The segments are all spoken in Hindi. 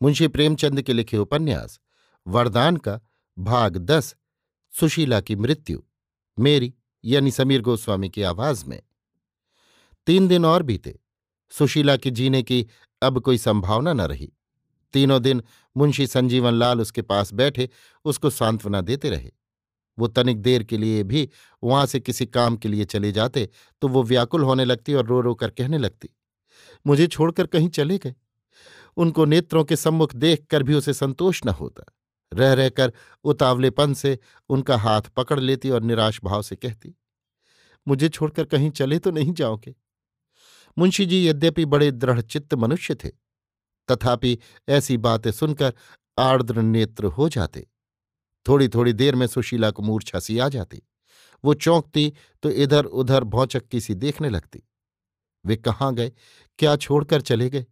मुंशी प्रेमचंद के लिखे उपन्यास, वरदान का भाग दस, सुशीला की मृत्यु, मेरी यानी समीर गोस्वामी की आवाज़ में। तीन दिन और बीते, सुशीला के जीने की अब कोई संभावना न रही। तीनों दिन मुंशी संजीवन लाल उसके पास बैठे, उसको सांत्वना देते रहे। वो तनिक देर के लिए भी वहाँ से किसी काम के लिए चले जाते तो वो व्याकुल होने लगती और रो रो कर कहने लगती, मुझे छोड़कर कहीं चले गए? उनको नेत्रों के सम्मुख देखकर भी उसे संतोष न होता। रह रहकर उतावलेपन से उनका हाथ पकड़ लेती और निराश भाव से कहती, मुझे छोड़कर कहीं चले तो नहीं जाओगे? मुंशी जी यद्यपि बड़े दृढ़चित्त मनुष्य थे, तथापि ऐसी बातें सुनकर आर्द्र नेत्र हो जाते। थोड़ी थोड़ी देर में सुशीला को मूर्छा सी आ जाती। वो चौंकती तो इधर उधर भौचक्की सी देखने लगती। वे कहाँ गए? क्या छोड़कर चले गए?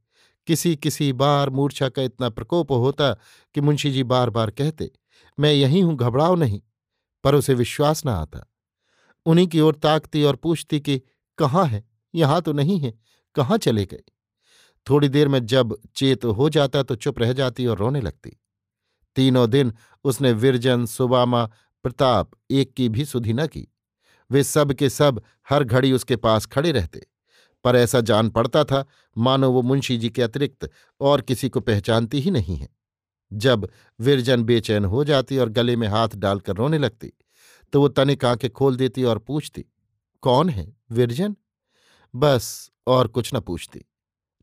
किसी किसी बार मूर्छा का इतना प्रकोप होता कि मुंशी जी बार बार कहते, मैं यही हूँ, घबराओ नहीं। पर उसे विश्वास न आता। उन्हीं की ओर ताकती और पूछती कि, कहाँ है? यहाँ तो नहीं है। कहाँ चले गए? थोड़ी देर में जब चेत हो जाता तो चुप रह जाती और रोने लगती। तीनों दिन उसने विरजन, सुबामा, प्रताप एक की भी सुधि न की। वे सब के सब हर घड़ी उसके पास खड़े रहते। पर ऐसा जान पड़ता था, मानो वो मुंशी जी के अतिरिक्त और किसी को पहचानती ही नहीं है। जब विरजन बेचैन हो जाती और गले में हाथ डालकर रोने लगती तो वो तनिक आँखें खोल देती और पूछती, कौन है विरजन? बस और कुछ न पूछती।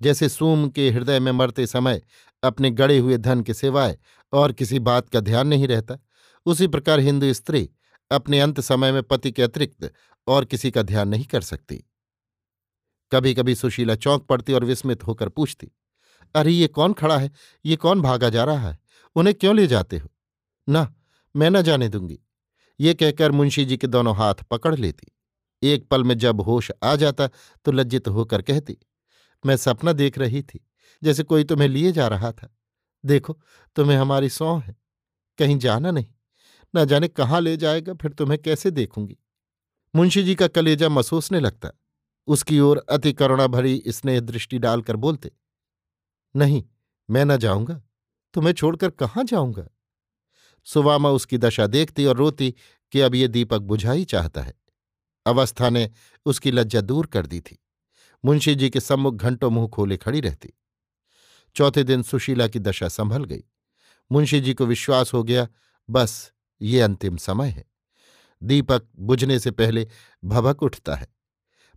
जैसे सूम के हृदय में मरते समय अपने गड़े हुए धन के सिवाय और किसी बात का ध्यान नहीं रहता, उसी प्रकार हिंदू स्त्री अपने अंत समय में पति के अतिरिक्त और किसी का ध्यान नहीं कर सकती। कभी कभी सुशीला चौंक पड़ती और विस्मित होकर पूछती, अरे, ये कौन खड़ा है? ये कौन भागा जा रहा है? उन्हें क्यों ले जाते हो? ना, मैं न जाने दूँगी। ये कहकर मुंशी जी के दोनों हाथ पकड़ लेती। एक पल में जब होश आ जाता तो लज्जित होकर कहती, मैं सपना देख रही थी, जैसे कोई तुम्हें लिए जा रहा था। देखो, तुम्हें हमारी सौ है। कहीं जाना नहीं। न जाने कहाँ ले जाएगा, फिर तुम्हें कैसे देखूँगी? मुंशी जी का कलेजा महसूसने लगता। उसकी ओर अति करुणा भरी स्नेह दृष्टि डालकर बोलते, नहीं, मैं न जाऊँगा तुम्हें छोड़कर कहाँ जाऊँगा? सुवामा उसकी दशा देखती और रोती कि अब ये दीपक बुझा ही चाहता है। अवस्था ने उसकी लज्जा दूर कर दी थी। मुंशी जी के सम्मुख घंटों मुँह खोले खड़ी रहती। चौथे दिन सुशीला की दशा संभल गई। मुंशी जी को विश्वास हो गया, बस, ये अंतिम समय है। दीपक बुझने से पहले भभक उठता है।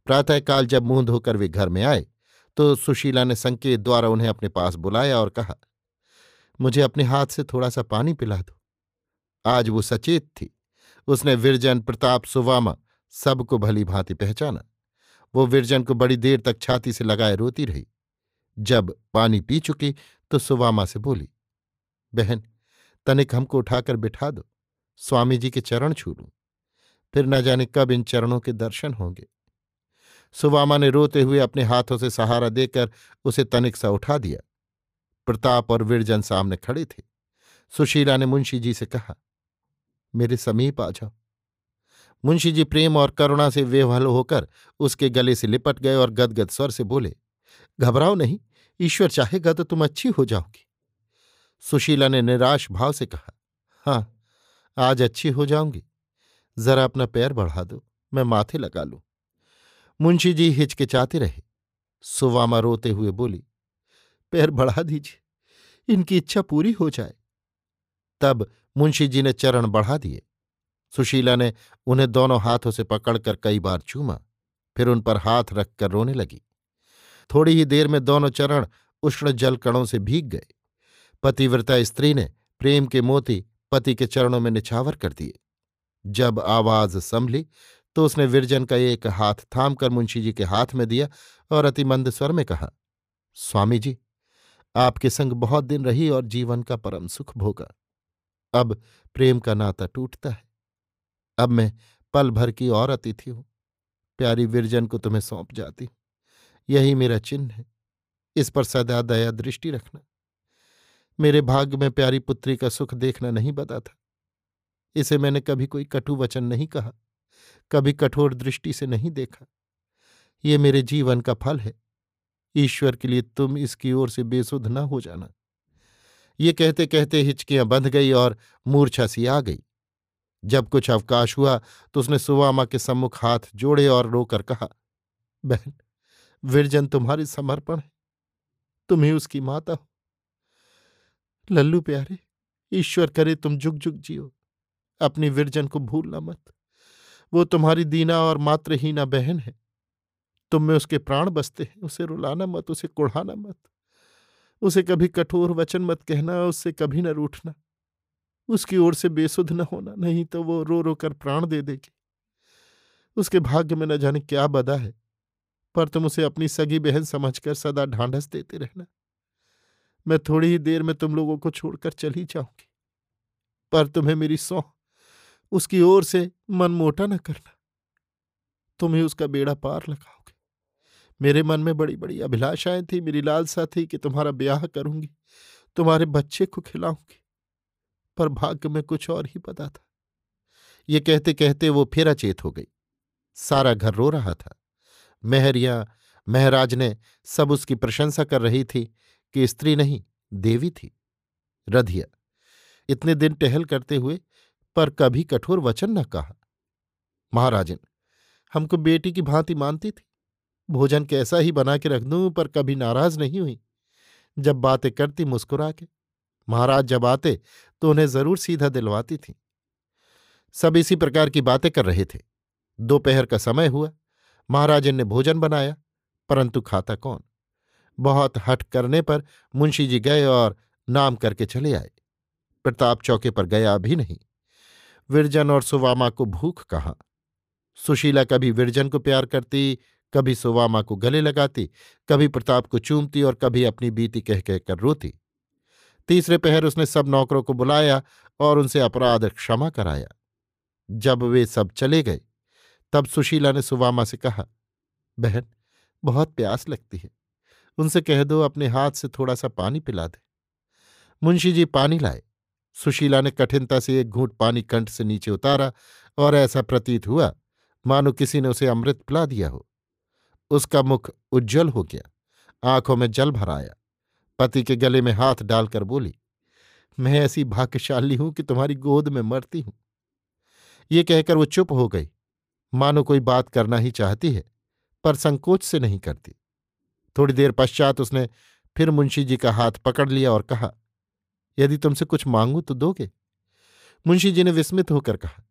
प्रातःकाल जब मुँह धोकर वे घर में आए तो सुशीला ने संकेत द्वारा उन्हें अपने पास बुलाया और कहा, मुझे अपने हाथ से थोड़ा सा पानी पिला दो। आज वो सचेत थी। उसने विरजन, प्रताप, सुवामा सबको भली भांति पहचाना। वो विरजन को बड़ी देर तक छाती से लगाए रोती रही। जब पानी पी चुकी तो सुवामा से बोली, बहन, तनिक हमको उठाकर बिठा दो। स्वामी जी के चरण छू लूँ। फिर न जाने कब इन चरणों के दर्शन होंगे। सुवामा ने रोते हुए अपने हाथों से सहारा देकर उसे तनिक सा उठा दिया। प्रताप और विरजन सामने खड़े थे। सुशीला ने मुंशी जी से कहा, मेरे समीप आ जाओ। मुंशी जी प्रेम और करुणा से वेवहल होकर उसके गले से लिपट गए और गदगद स्वर से बोले, घबराओ नहीं, ईश्वर चाहेगा तो तुम अच्छी हो जाओगी। सुशीला ने निराश भाव से कहा हाँ आज अच्छी हो जाऊँगी। जरा अपना पैर बढ़ा दो, मैं माथे लगा लूँ। मुंशी जी हिचकिचाते रहे। सुवामा रोते हुए बोली, पैर बढ़ा दीजिए, इनकी इच्छा पूरी हो जाए। तब मुंशी जी ने चरण बढ़ा दिए। सुशीला ने उन्हें दोनों हाथों से पकड़कर कई बार चूमा, फिर उन पर हाथ रखकर रोने लगी। थोड़ी ही देर में दोनों चरण उष्ण जल कणों से भीग गए। पतिव्रता स्त्री ने प्रेम के मोती पति के चरणों में निछावर कर दिए। जब आवाज़ संभली तो उसने विरजन का एक हाथ थामकर मुंशी जी के हाथ में दिया और अतिमंद स्वर में कहा, स्वामी जी, आपके संग बहुत दिन रही और जीवन का परम सुख भोगा। अब प्रेम का नाता टूटता है। अब मैं पल भर की और अतिथि हूँ। प्यारी विरजन को तुम्हें सौंप जाती यही मेरा चिन्ह है। इस पर सदा दया दृष्टि रखना। मेरे भाग्य में प्यारी पुत्री का सुख देखना नहीं बता था। इसे मैंने कभी कोई कटु वचन नहीं कहा। कभी कठोर दृष्टि से नहीं देखा। ये मेरे जीवन का फल है। ईश्वर के लिए तुम इसकी ओर से बेसुध न हो जाना। ये कहते कहते हिचकियाँ बंध गई और मूर्छा सी आ गई। जब कुछ अवकाश हुआ तो उसने सुवामा के सम्मुख हाथ जोड़े और रोकर कहा, बहन, विरजन तुम्हारे समर्पण है। तुम ही उसकी माता हो। लल्लू प्यारे, ईश्वर करे तुम जुग जुग जियो। अपनी विरजन को भूलना मत। वो तुम्हारी दीना और मात्रहीना बहन है। तुम में उसके प्राण बसते हैं। उसे रुलाना मत, उसे कुढ़ाना मत। उसे कभी कठोर वचन मत कहना, उससे कभी न रूठना। उसकी ओर से बेसुध न होना, नहीं तो वो रो रो कर प्राण दे देगी। उसके भाग्य में न जाने क्या बदा है, पर तुम उसे अपनी सगी बहन समझकर सदा ढांढस देते रहना। मैं थोड़ी ही देर में तुम लोगों को छोड़कर चली जाऊँगी, पर तुम्हें मेरी सौ उसकी ओर से मन मोटा न करना। तुम ही उसका बेड़ा पार लगाओगे। मेरे मन में बड़ी बड़ी अभिलाषाएँ थी, मेरी लालसा थी कि तुम्हारा ब्याह करूँगी, तुम्हारे बच्चे को खिलाऊँगी, पर भाग्य में कुछ और ही पता था। ये कहते कहते वो फिर अचेत हो गई। सारा घर रो रहा था। मेहरिया, महराज ने सब उसकी प्रशंसा कर रही थी कि स्त्री नहीं, देवी थी। रधिया, इतने दिन टहल करते हुए पर कभी कठोर वचन न कहा। महाराजन, हमको बेटी की भांति मानती थी। भोजन कैसा ही बना के रख दूँ, पर कभी नाराज़ नहीं हुई। जब बातें करती मुस्कुरा के महाराज जब आते तो उन्हें ज़रूर सीधा दिलवाती थी। सब इसी प्रकार की बातें कर रहे थे। दोपहर का समय हुआ। महाराजन ने भोजन बनाया, परंतु खाता कौन? बहुत हट करने पर मुंशी जी गए और नाम करके चले आए। प्रताप चौके पर गया भी नहीं। विरजन और सुवामा को भूख कहा। सुशीला कभी विरजन को प्यार करती, कभी सुवामा को गले लगाती, कभी प्रताप को चूमती और कभी अपनी बीती कह कहकर रोती। तीसरे पहर उसने सब नौकरों को बुलाया और उनसे अपराध क्षमा कराया। जब वे सब चले गए, तब सुशीला ने सुवामा से कहा, बहन, बहुत प्यास लगती है। उनसे कह दो, अपने हाथ से थोड़ा सा पानी पिला दे। मुंशी जी पानी लाए। सुशीला ने कठिनता से एक घूंट पानी कंठ से नीचे उतारा और ऐसा प्रतीत हुआ, मानो किसी ने उसे अमृत पिला दिया हो। उसका मुख उज्जवल हो गया, आँखों में जल भर आया। पति के गले में हाथ डालकर बोली, मैं ऐसी भाग्यशाली हूँ कि तुम्हारी गोद में मरती हूँ। ये कहकर वो चुप हो गई। मानो कोई बात करना ही चाहती है, पर संकोच से नहीं करती। थोड़ी देर पश्चात उसने फिर मुंशी जी का हाथ पकड़ लिया और कहा यदि तुमसे कुछ मांगू तो दोगे। मुंशी जी ने विस्मित होकर कहा,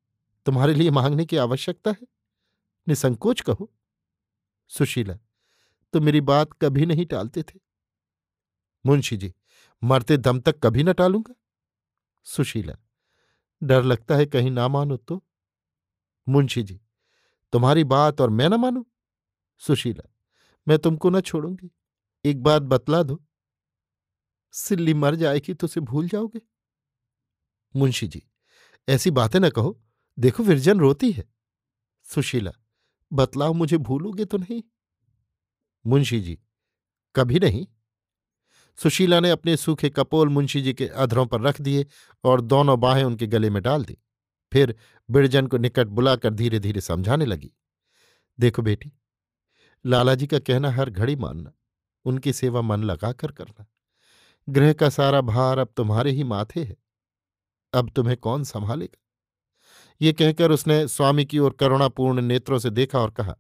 तुम्हारे लिए मांगने की आवश्यकता है? निसंकोच कहो। सुशीला, तुम मेरी बात कभी नहीं टालते थे। मुंशी जी, मरते दम तक कभी न टालूँगा। सुशीला, डर लगता है कहीं ना मानो तो। मुंशी जी, तुम्हारी बात और मैं ना मानू? सुशीला, मैं तुमको न छोड़ूँगी। एक बात बतला दो। सिल्ली मर जाएगी तो उसे भूल जाओगे? मुंशी जी, ऐसी बातें न कहो। देखो विरजन रोती है। सुशीला, बतलाओ मुझे भूलोगे तो नहीं? मुंशी जी, कभी नहीं। सुशीला ने अपने सूखे कपोल मुंशी जी के अधरों पर रख दिए और दोनों बाहें उनके गले में डाल दी। फिर बिरजन को निकट बुलाकर धीरे धीरे समझाने लगी। देखो बेटी, लालाजी का कहना हर घड़ी मानना, उनकी सेवा मन लगाकर करना। ग्रह का सारा भार अब तुम्हारे ही माथे है। अब तुम्हें कौन संभालेगा? ये कहकर उसने स्वामी की ओर करुणापूर्ण नेत्रों से देखा और कहा,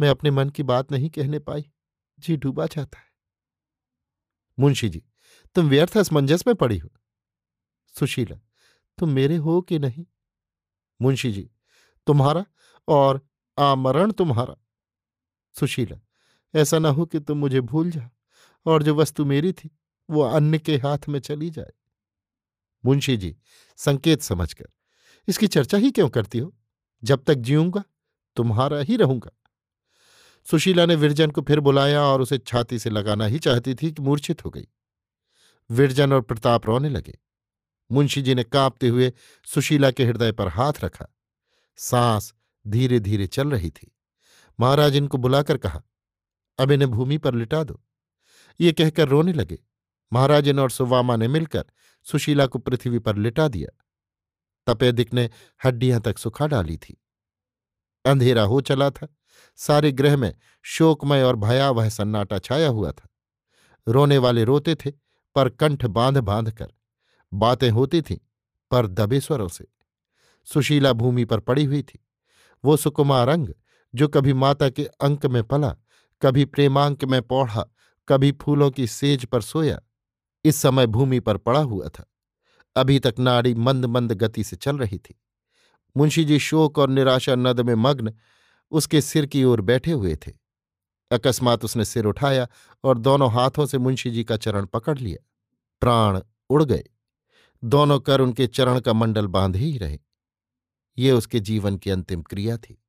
मैं अपने मन की बात नहीं कहने पाई। जी डूबा जाता है। मुंशी जी, तुम व्यर्थ असमंजस में पड़ी हो। सुशीला, तुम मेरे हो कि नहीं? मुंशी जी, तुम्हारा और आमरण तुम्हारा। सुशीला, ऐसा ना हो कि तुम मुझे भूल जाओ और जो वस्तु मेरी थी वो अन्य के हाथ में चली जाए। मुंशी जी, संकेत समझकर, इसकी चर्चा ही क्यों करती हो? जब तक जीऊँगा, तुम्हारा ही रहूँगा। सुशीला ने विरजन को फिर बुलाया और उसे छाती से लगाना ही चाहती थी कि मूर्छित हो गई। विरजन और प्रताप रोने लगे। मुंशी जी ने कांपते हुए सुशीला के हृदय पर हाथ रखा। सांस धीरे धीरे चल रही थी। महाराज इनको बुलाकर कहा, अब इन्हें भूमि पर लिटा दो। ये कहकर रोने लगे। महाराजन और सुवामा ने मिलकर सुशीला को पृथ्वी पर लिटा दिया। तपेदिक ने हड्डियाँ तक सुखा डाली थी। अंधेरा हो चला था। सारे ग्रह में शोकमय और भयावह सन्नाटा छाया हुआ था। रोने वाले रोते थे, पर कंठ बाँध बाँध कर। बातें होती थीं, पर दबे स्वरों से। सुशीला भूमि पर पड़ी हुई थी। वो सुकुमार अंग, जो कभी माता के अंक में पला, कभी प्रेमांक में पौढ़ा, कभी फूलों की सेज पर सोया इस समय भूमि पर पड़ा हुआ था। अभी तक नाड़ी मंद मंद गति से चल रही थी। मुंशी जी शोक और निराशा नद में मग्न उसके सिर की ओर बैठे हुए थे। अकस्मात उसने सिर उठाया और दोनों हाथों से मुंशी जी का चरण पकड़ लिया। प्राण उड़ गए। दोनों कर उनके चरण का मंडल बांधे ही रहे। ये उसके जीवन की अंतिम क्रिया थी।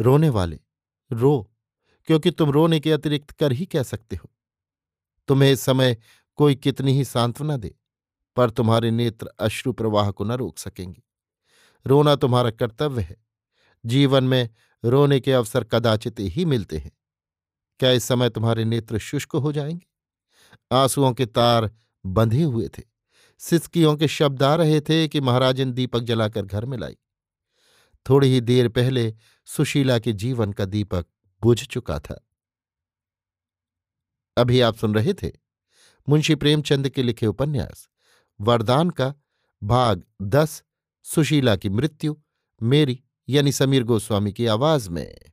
रोने वाले, रो, क्योंकि तुम रोने के अतिरिक्त कर ही कह सकते हो? तुम्हें इस समय कोई कितनी ही सांत्वना दे, पर तुम्हारे नेत्र अश्रु प्रवाह को न रोक सकेंगे। रोना तुम्हारा कर्तव्य है। जीवन में रोने के अवसर कदाचित ही मिलते हैं। क्या इस समय तुम्हारे नेत्र शुष्क हो जाएँगे? आंसुओं के तार बंधे हुए थे। सिसकियों के शब्द आ रहे थे कि महाराजन दीपक जलाकर घर में लाई थोड़ी ही देर पहले सुशीला के जीवन का दीपक बुझ चुका था। अभी आप सुन रहे थे मुंशी प्रेमचंद के लिखे उपन्यास। वरदान का भाग दस, सुशीला की मृत्यु, मेरी, यानी समीर गोस्वामी की आवाज़ में।